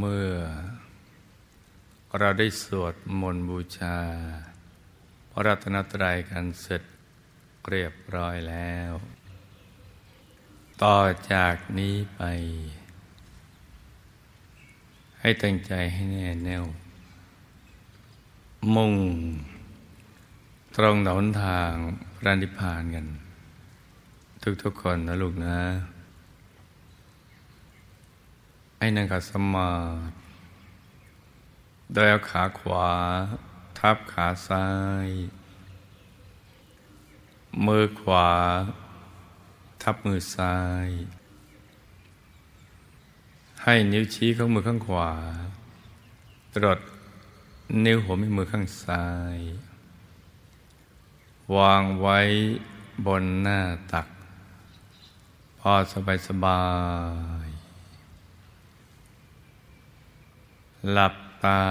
เมื่อ เราได้สวดมนต์บูชา พระรัตนตรัยกันเสร็จเรียบร้อยแล้ว ต่อจากนี้ไป ให้ตั้งใจให้แน่แน่วมุ่ง ตรงหนทางพระนิพพานกัน ทุกๆคนนะลูกนะ ให้นั่งขัดสมาธิโดยเอาขาขวา ทับขาซ้าย มือขวา ทับมือซ้าย ให้นิ้วชี้ของมือข้างขวา ตรดนิ้วหัวแม่มือข้างซ้าย วางไว้บนหน้าตัก พอสบายสบาย หลับตา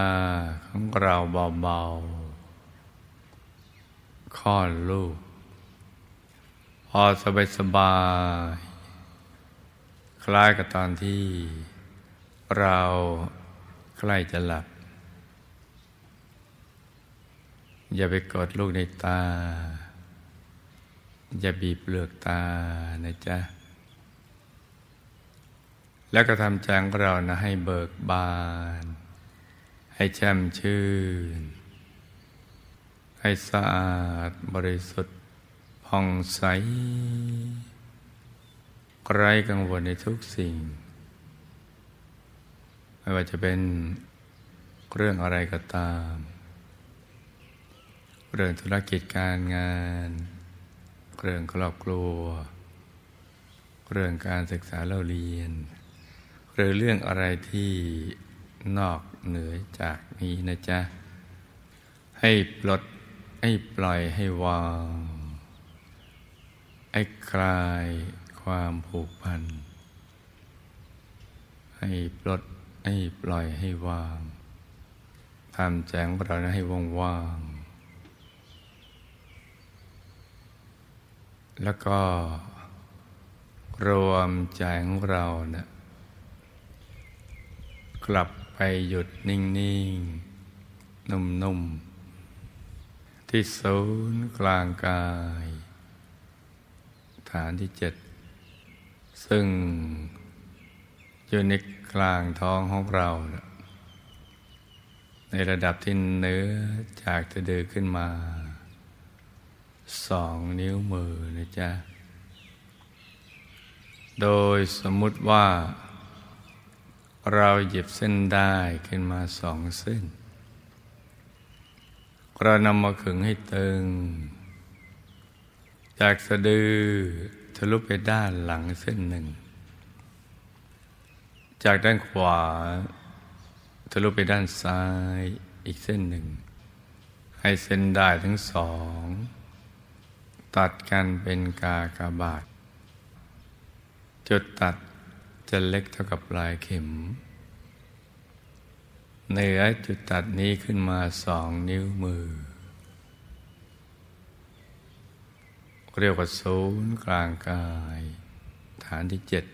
ของเราเบาๆค่อลูก พอสบายสบาย คล้ายกับตอนที่ เราใกล้จะหลับ อย่าไปกดลูกในตา อย่าบีบเปลือกตานะจ๊ะแล้วก็ทำใจของเรานะให้เบิกบาน ให้แช่มชื่น ให้สะอาดบริสุทธิ์ผ่องใส ไร้กังวลในทุกสิ่ง ไม่ว่าจะเป็นเรื่องอะไรก็ตาม เรื่องธุรกิจการงาน เรื่องครอบครัว เรื่องการศึกษาเราเรียน หรือเรื่องอะไรที่นอก เหนือจากนี้นะจ๊ะ ให้ปลด ให้ปล่อยให้วางให้คลายความผูกพัน ให้ปลด ให้ปล่อยให้วางทำแจงเราให้ว่างว่างแล้วก็รวมใจของเราเนะี่ยกลับ ไปหยุดนิ่งๆ นุ่มๆ ที่ศูนย์กลางกาย ฐานที่เจ็ด ซึ่งอยู่ในกลางท้องของเรา ในระดับที่เนื้อจากจะเดือขึ้นมา สองนิ้วมือนะจ๊ะ โดยสมมุติว่า เราหยิบเส้นได้ขึ้นมาสองเส้น เรานำมาขึงให้ตึง จากสะดือทะลุไปด้านหลังเส้นหนึ่ง จากด้านขวา ทะลุไปด้านซ้ายอีกเส้นหนึ่ง ให้เส้นได้ทั้งสอง ตัดกันเป็นกากบาท จุดตัด จะเล็กเท่ากับปลายเข็ม เหนือจุดตัดนี้ขึ้นมาสองนิ้วมือ เรียกว่าศูนย์กลางกาย ฐานที่เจ็ด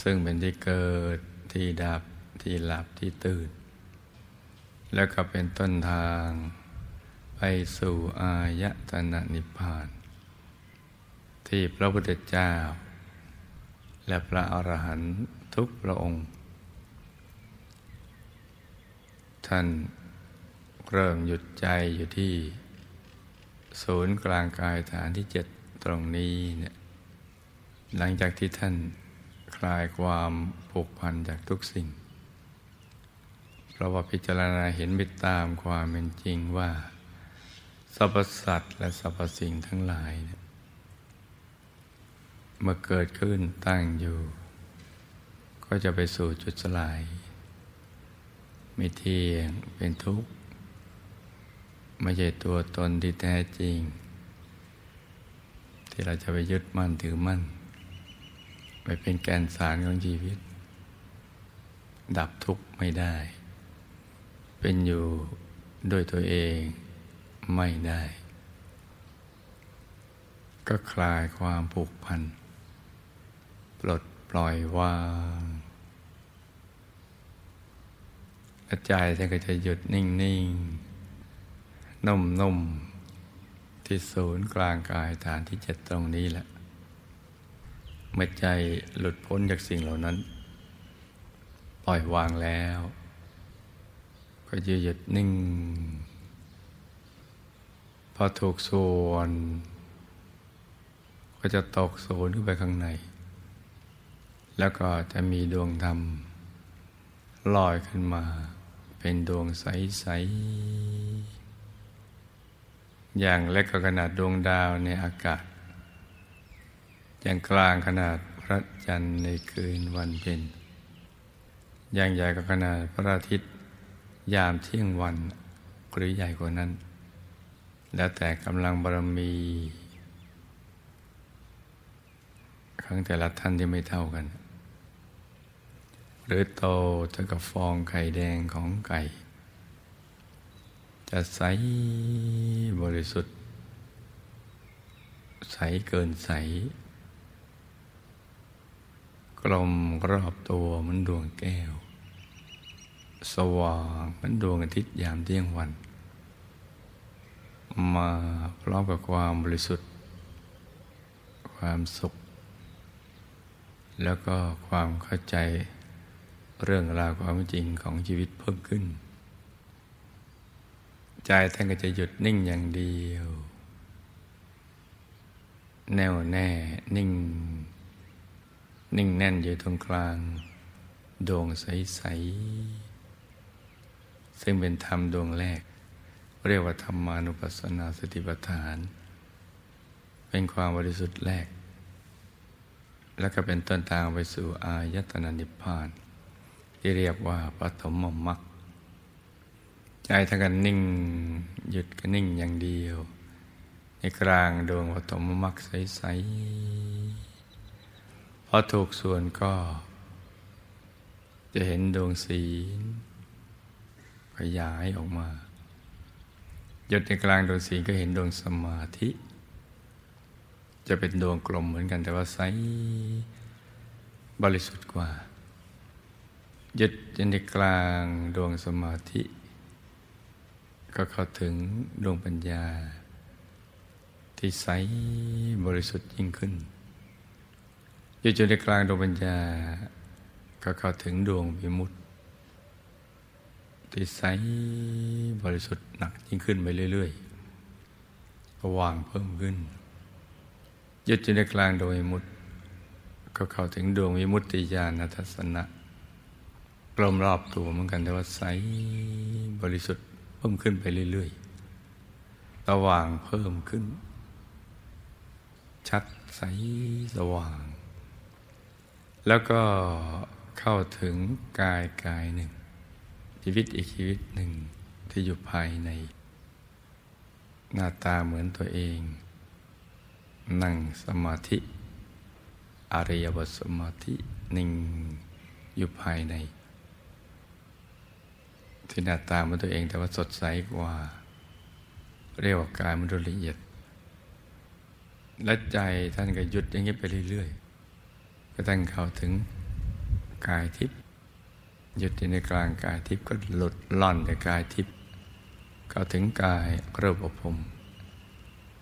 ซึ่งเป็นที่เกิดที่ดับที่หลับที่ตื่น แล้วก็เป็นต้นทางไปสู่อายตนะนิพพาน ที่พระพุทธเจ้า และพระอรหันต์ทุกพระองค์ ท่านเริ่มหยุดใจอยู่ที่ ศูนย์กลางกายฐานที่เจ็ดตรงนี้เนี่ยหลังจากที่ท่านคลายความผูกพันจากทุกสิ่ง เพราะว่าพิจารณาเห็นไปตามความเป็นจริงว่า สรรพสัตว์และสรรพสิ่งทั้งหลายเนี่ย เมื่อเกิดขึ้นตั้งอยู่ ก็จะไปสู่จุดสลาย ไม่เที่ยงเป็นทุกข์ ไม่ใช่ตัวตนที่แท้จริง ที่เราจะไปยึดมั่นถือมั่น ไปเป็นแกนสารของชีวิต ดับทุกข์ไม่ได้ เป็นอยู่ด้วยตัวเองไม่ได้ ก็คลายความผูกพัน ปลดปล่อยวางและใจท่านก็จะหยุดนิ่งๆนุ่มๆที่ศูนย์กลางกายฐานที่เจ็ดตรงนี้แหละ เมื่อใจหลุดพ้นจากสิ่งเหล่านั้น ปล่อยวางแล้ว ก็จะหยุดนิ่ง พอถูกส่วน ก็จะตกศูนย์ขึ้นไปข้างใน แล้วก็จะมีดวงธรรมลอยขึ้นมา เป็นดวงใส ๆ อย่างเล็กก็ขนาดดวงดาวในอากาศ อย่างกลางขนาดพระจันทร์ในคืนวันเพ็ญอย่างใหญ่ก็ขนาดพระอาทิตย์ยามเที่ยงวันหรือใหญ่กว่านั้น แล้วแต่กำลังบารมีของแต่ละท่านที่ไม่เท่ากัน หรือโตเท่ากับฟองไข่แดงของไก่ จะใสบริสุทธิ์ ใสเกินใส กลมรอบตัวเหมือนดวงแก้ว สว่างเหมือนดวงอาทิตย์ยามเที่ยงวัน มาพร้อมกับความบริสุทธิ์ ความสุข แล้วก็ความเข้าใจ เรื่องราวความจริงของชีวิตเพิ่มขึ้น ใจท่านก็จะหยุดนิ่งอย่างเดียว แน่วแน่นิ่ง นิ่งแน่นอยู่ตรงกลาง ดวงใส ๆ ซึ่งเป็นธรรมดวงแรก เรียกว่าธรรมานุปัสสนาสติปัฏฐาน เป็นความบริสุทธิ์แรก แล้วก็เป็นต้นทางไปสู่อายตนะนิพพาน ที่เรียกว่าปฐมมรรคใจทั้งกันนิ่งหยุดกันนิ่งอย่างเดียว ในกลางดวงปฐมมรรคใสๆพอถูกส่วนก็ จะเห็นดวงสีขยายออกมา หยุดในกลางดวงสีก็เห็นดวงสมาธิ จะเป็นดวงกลมเหมือนกันแต่ว่าใสบริสุทธิ์กว่า หยุดอยู่ในกลางดวงสมาธิ ก็เข้าถึงดวงปัญญา ที่ใสบริสุทธิ์ยิ่งขึ้นหยุดอยู่ในกลางดวงปัญญา ก็เข้าถึงดวงวิมุตติที่ใสบริสุทธิ์หนักยิ่งขึ้นไปเรื่อยๆกว่างเพิ่มขึ้นหยุดอยู่ในกลางดวงวิมุตติก็เข้าถึงดวงวิมุตติญาณทัศนะ ลมรอบตัวเหมือนกันแต่ว่าใสบริสุทธิ์เพิ่มขึ้นไปเรื่อยๆสว่างเพิ่มขึ้น ชัดใสสว่าง แล้วก็เข้าถึงกายกายหนึ่ง ชีวิตอีกชีวิตหนึ่งที่อยู่ภายใน หน้าตาเหมือนตัวเอง นั่งสมาธิอริยบทสมาธินิ่งอยู่ภายใน ที่หน้าตามันตัวเองแต่ว่าสดใสกว่า เรียกว่ากายมันละเอียด และใจท่านก็หยุดอย่างนี้ไปเรื่อยๆ ก็ตั้งเข้าถึงกายทิพย์หยุดในกลางกายทิพย์ก็หลุดล่อนในกายทิพย์เข้าถึงกายรูปภพ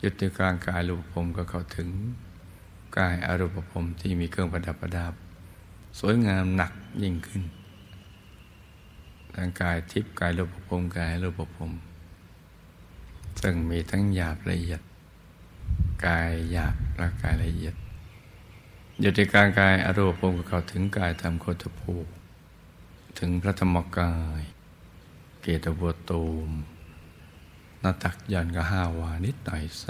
หยุดในกลางกายรูปภพก็เข้าถึงกายอรูปภพที่มีเครื่องประดับประดับ สวยงามหนักยิ่งขึ้น ทางกายทิพย์กายรูปภพกายรูปภพซึ่งมีทั้งหยาบละเอียด กายหยาบและกายละเอียดอยู่ในกลางกายอรูปภพก็เข้าถึงกายธรรมโคตภูถึงพระธรรมกาย เกตบัวตูมหน้าตักยันก็ห้าวานิดหน่อยใส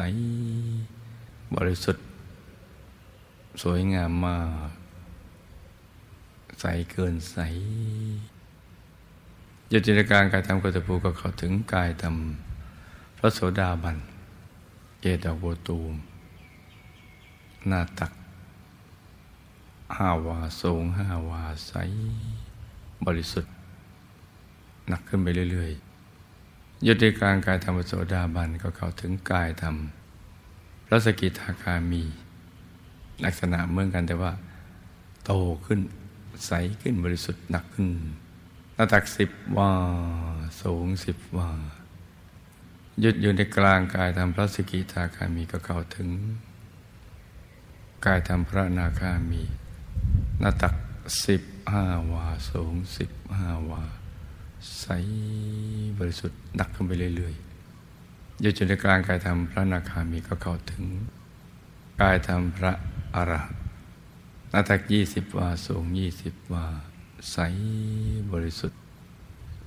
บริสุทธิ์ สวยงามมาก ใสเกินใส หยุดจินตการกายทำกตภูก็เข้าถึงกายทำพระโสดาบันเอตโวตูม หน้าตักห้าวาสูงห้าวาใส บริสุทธิ์ หนักขึ้นไปเรื่อยๆยุติการกายธรรมโสดาบันก็เข้าถึงกายธรรมพระสกิทาคามี ลักษณะเหมือนกันแต่ว่า โตขึ้นใสขึ้นบริสุทธิ์หนักขึ้น หน้าตักสิบวา สูงสิบวาหยุดอยู่ในกลางกายทำพระสกิทาคามีก็เข้าถึง กายทำพระนาคามี หน้าตักสิบห้าวา สูงสิบห้าวา ใสบริสุทธิ์หนักขึ้นไปเรื่อยๆหยุดอยู่ในกลางกายทำพระนาคามีก็เข้าถึง กายทำพระอรหันต์หน้าตักยี่สิบวา สูงยี่สิบวา ใสบริสุทธิ์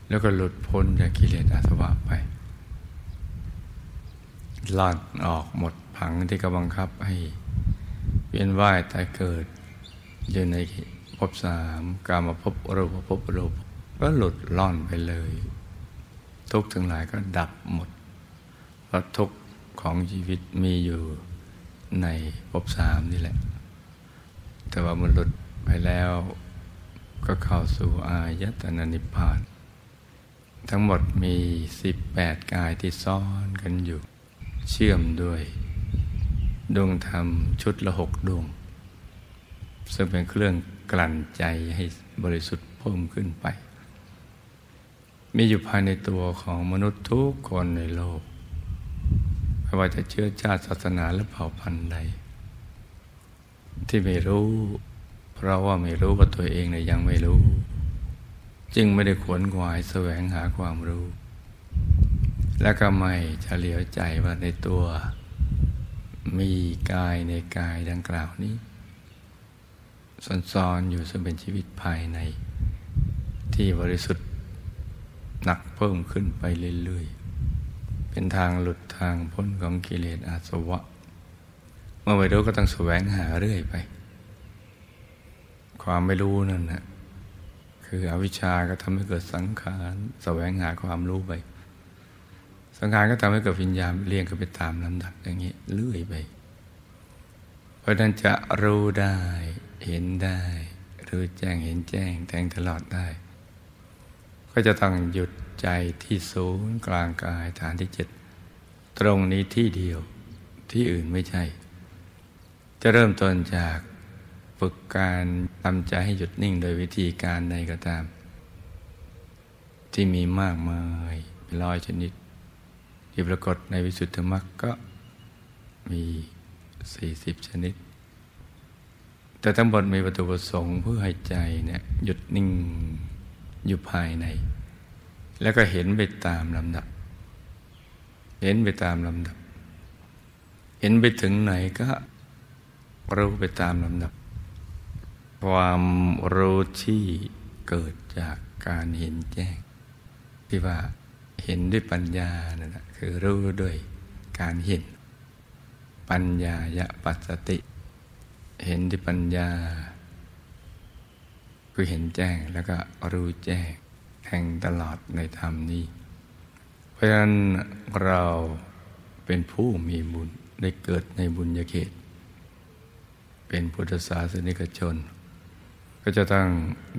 แล้วก็หลุดพ้นจากกิเลสอาสวะไปลอดออกหมดผังที่กำบังคับให้เวียนว่ายตายเกิดอยู่ในภพสามกามาภพรูปภพรูปก็หลุดล่อนไปเลย ทุกทั้งหลายก็ดับหมดเพราะทุกของชีวิตมีอยู่ในภพสามนี่แหละ แต่ว่ามันหลุดไปแล้ว ก็เข้าสู่อายตนะนิพพาน ทั้งหมดมีสิบแปดกายที่ซ้อนกันอยู่ เชื่อมด้วยดวงธรรมชุดละหกดวง ซึ่งเป็นเครื่องกลั่นใจให้บริสุทธิ์เพิ่มขึ้นไป มีอยู่ภายในตัวของมนุษย์ทุกคนในโลกไม่ว่าจะเชื้อชาติศาสนาและเผ่าพันธุ์ใดที่ไม่รู้ เพราะว่าไม่รู้ว่าตัวเองเนี่ยยังไม่รู้ จึงไม่ได้ขวนขวายแสวงหาความรู้ และก็ไม่เฉลียวใจว่าในตัว มีกายในกายดังกล่าวนี้ซ่อนๆอยู่ซึ่งเป็นชีวิตภายใน ที่บริสุทธิ์หนักเพิ่มขึ้นไปเรื่อยๆ เป็นทางหลุดทางพ้นของกิเลสอาสวะ เมื่อไม่รู้ก็ต้องแสวงหาเรื่อยไป ความไม่รู้นั่นนะคืออวิชชาก็ทำให้เกิดสังขารแสวงหาความรู้ไป สังขารก็ทำให้เกิดวิญญาณเรียงกันไปตามลำดับอย่างนี้เลื่อยไป เพราะนั้นจะรู้ได้เห็นได้รู้แจ้งเห็นแจ้งแทงตลอดได้ ก็จะต้องหยุดใจที่ศูนย์กลางกายฐานที่เจ็ดตรงนี้ที่เดียวที่อื่นไม่ใช่ จะเริ่มต้นจาก ฝึกการทำใจให้หยุดนิ่งโดยวิธีการใดก็ตาม ที่มีมากมายเป็นร้อยชนิด ที่ปรากฏในวิสุทธิมรรคก็มีสี่สิบชนิด แต่ทั้งหมดมีวัตถุประสงค์เพื่อให้ใจเนี่ยหยุดนิ่งอยู่ภายใน แล้วก็เห็นไปตามลำดับ เห็นไปตามลำดับ เห็นไปถึงไหนก็รู้ไปตามลำดับ ความรู้ที่เกิดจากการเห็นแจ้ง ที่ว่าเห็นด้วยปัญญานั่นแหะคือรู้ด้วยการเห็น ปัญญายะปัสสติ เห็นด้วยปัญญา คือเห็นแจ้งแล้วก็รู้แจ้งแห่งตลอดในธรรมนี้ เพราะฉะนั้นเราเป็นผู้มีบุญได้เกิดในบุญญาเขต เป็นพุทธศาสนิกชน ก็จะต้อง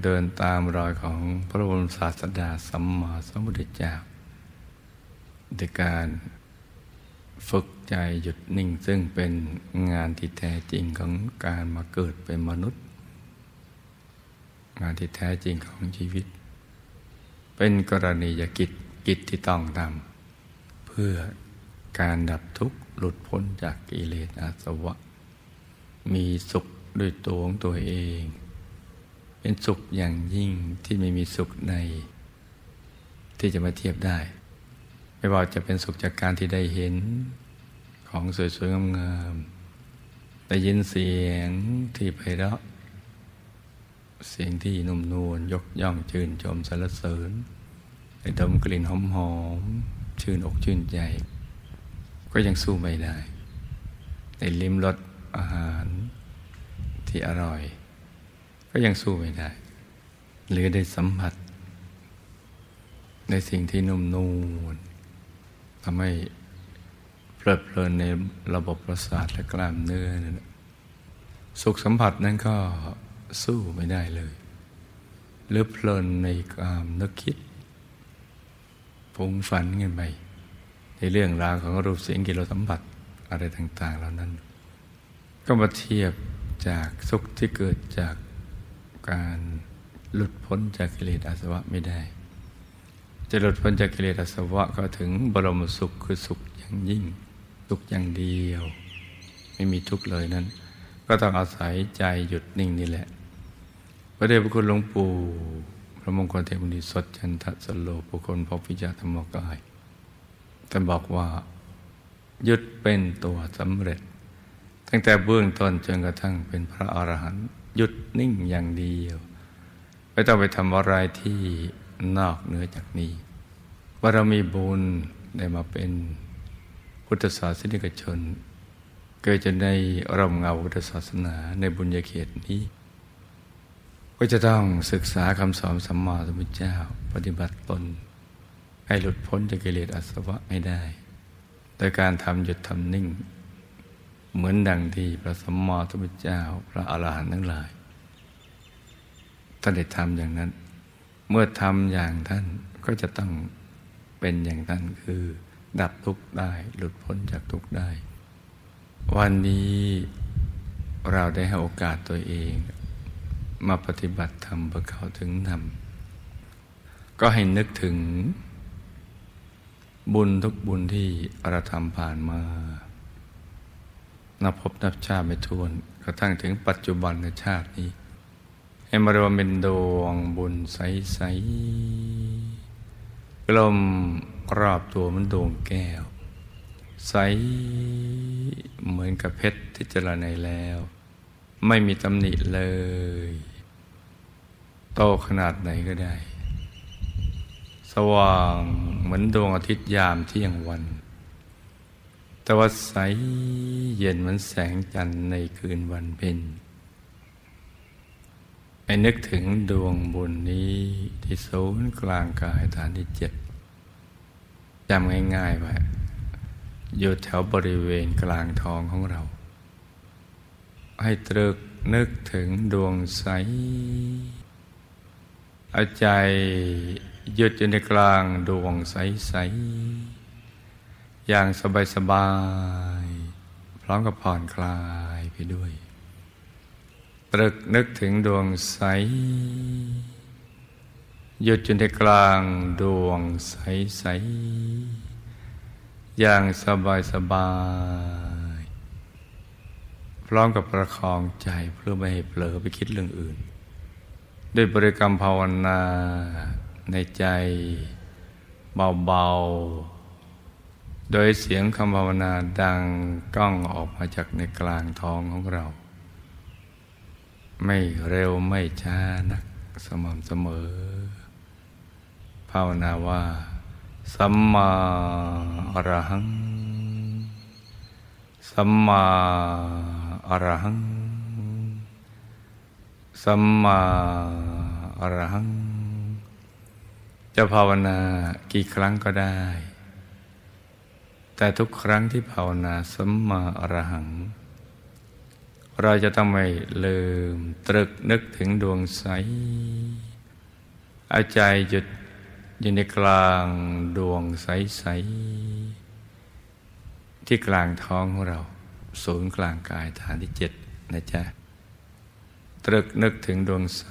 เดินตามรอยของพระบรมศาสดาสัมมาสัมพุทธเจ้าในการฝึกใจหยุดนิ่งซึ่งเป็นงานที่แท้จริงของการมาเกิดเป็นมนุษย์ งานที่แท้จริงของชีวิต เป็นกรณียกิจกิจที่ต้องทำเพื่อการดับทุกข์หลุดพ้นจากกิเลสอาสวะ มีสุขด้วยตัวของตัวเอง เป็นสุขอย่างยิ่งที่ไม่มีสุขใน ที่จะมาเทียบได้ ไม่ว่าจะเป็นสุขจากการที่ได้เห็นของสวยๆงามๆได้ยินเสียงที่ไพเราะเสียงที่นุ่มนวลยกย่องชื่นชมสรรเสริญได้ดมกลิ่นหอมๆชื่นอกชื่นใจ ก็ยังสู้ไม่ได้ได้ลิ้มรสอาหารที่อร่อย ก็ยังสู้ไม่ได้ หรือได้สัมผัส ในสิ่งที่นุ่มนูนทำให้เพลิดเพลินในระบบประสาทและกล้ามเนื้อนั่นสุขสัมผัสนั้นก็สู้ไม่ได้เลยหรือเพลินในกามนึกคิดฟุ้งฝันเงินไปในเรื่องราวของรูปเสียงกิริสัมผัสอะไรต่าง ๆ เหล่านั้น ก็มาเทียบจากสุขที่เกิดจาก การหลุดพ้นจากกิเลสอาสวะไม่ได้ จะหลุดพ้นจากกิเลสอาสวะก็ถึงบรมสุขคือสุขอย่างยิ่ง สุขอย่างเดียว ไม่มีทุกข์เลยนั้น ก็ต้องอาศัยใจหยุดนิ่งนี่แหละพระเดชพระคุณหลวงปู่พระมงคลเทพบุตรสดจันทสโลปุคลพบวิจารธรรมกายท่านบอกว่าหยุดเป็นตัวสำเร็จ ตั้งแต่เบื้องต้นจนกระทั่งเป็นพระอรหันต์ หยุดนิ่งอย่างเดียว ไม่ต้องไปทำอะไรที่นอกเหนือจากนี้ ว่าเรามีบุญได้มาเป็นพุทธศาสนิกชน เกิดจนในร่มเงาพุทธศาสนาในบุญญาเขตนี้ ก็จะต้องศึกษาคำสอนสัมมาสัมพุทธเจ้า ปฏิบัติตน ให้หลุดพ้นจากกิเลสอาสวะไม่ได้ โดยการทำหยุดทำนิ่ง เหมือนดังที่พระสมมาสัมพุทธเจ้าพระอรหันต์ทั้งหลายท่านได้ทำอย่างนั้น เมื่อทำอย่างท่านก็จะต้องเป็นอย่างท่านคือ ดับทุกข์ได้หลุดพ้นจากทุกข์ได้ วันนี้เราได้ให้โอกาสตัวเอง มาปฏิบัติธรรมเพื่อเข้าถึงธรรมก็ให้นึกถึงบุญทุกบุญที่เราทำผ่านมา นับพบนับชาติไม่ทวนกระทั่งถึงปัจจุบันในชาตินี้ ให้มารวมเป็นดวงบุญใสๆกลมรอบตัวมันดวงแก้ว ใสเหมือนกับเพชรที่เจริญในแล้ว ไม่มีตำหนิเลย โตขนาดไหนก็ได้ สว่างเหมือนดวงอาทิตย์ยามเที่ยงวัน แต่ว่าใสเย็นเหมือนแสงจันทร์ในคืนวันเพ็ญไอ้นึกถึงดวงบุญนี้ที่ศูนย์กลางกายฐานที่เจ็ดจำง่ายๆไว้อยู่แถวบริเวณกลางท้องของเรา ให้ตรึกนึกถึงดวงใสเอาใจหยุดอยู่ในกลางดวงใสๆ อย่างสบายๆพร้อมกับผ่อนคลายไปด้วย ตรึกนึกถึงดวงใส หยุดอยู่ในกลางดวงใสๆอย่างสบายสบายพร้อมกับประคองใจเพื่อไม่ให้เผลอไปคิดเรื่องอื่น ด้วยบริกรรมภาวนาในใจเบาๆ โดยเสียงคำภาวนาดังก้องออกมาจากในกลางท้องของเรา ไม่เร็วไม่ช้านักสม่ำเสมอ ภาวนาว่าสัมมาอรหัง สัมมาอรหัง สัมมาอรหัง จะภาวนากี่ครั้งก็ได้ แต่ทุกครั้งที่ภาวนาสัมมาอรหัง เราจะต้องไม่ลืมตรึกนึกถึงดวงใสอาใจหยุดอยู่ในกลางดวงใสๆที่กลางท้องของเรา ศูนย์กลางกายฐานที่เจ็ดนะจ๊ะ ตรึกนึกถึงดวงใส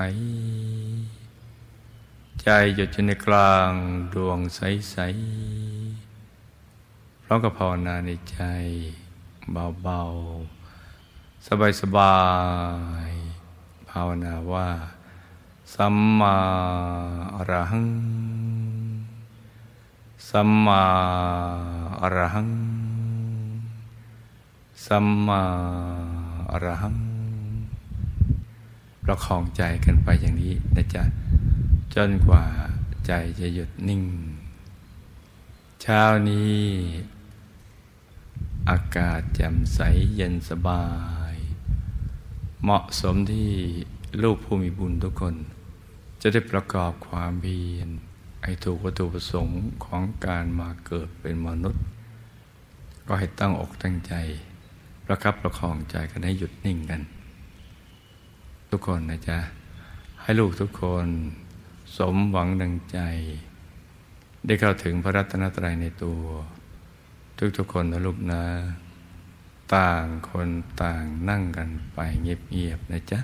ใจหยุดอยู่ในกลางดวงใสๆพ ร้อมกับภาวนาในใจ เบาๆ สบายๆ ภาวนาว่า สัมมาอรหัง สัมมาอรหัง สัมมาอรหังประคองใจกันไปอย่างนี้นะจ๊ะจนกว่าใจจะหยุดนิ่ง เช้านี้ อากาศแจ่มใสเย็นสบาย เหมาะสมที่ลูกผู้มีบุญทุกคน จะได้ประกอบความเพียรไอ้ถูกวัตถุประสงค์ของการมาเกิดเป็นมนุษย์ ก็ให้ตั้งอกตั้งใจ ประคับประคองใจกันให้หยุดนิ่งกัน ทุกคนนะจ๊ะ ให้ลูกทุกคนสมหวังดังใจ ได้เข้าถึงพระรัตนตรัยในตัว ทุกๆคนนะลูกนะ ต่างคนต่างนั่งกันไปเงียบๆนะจ๊ะ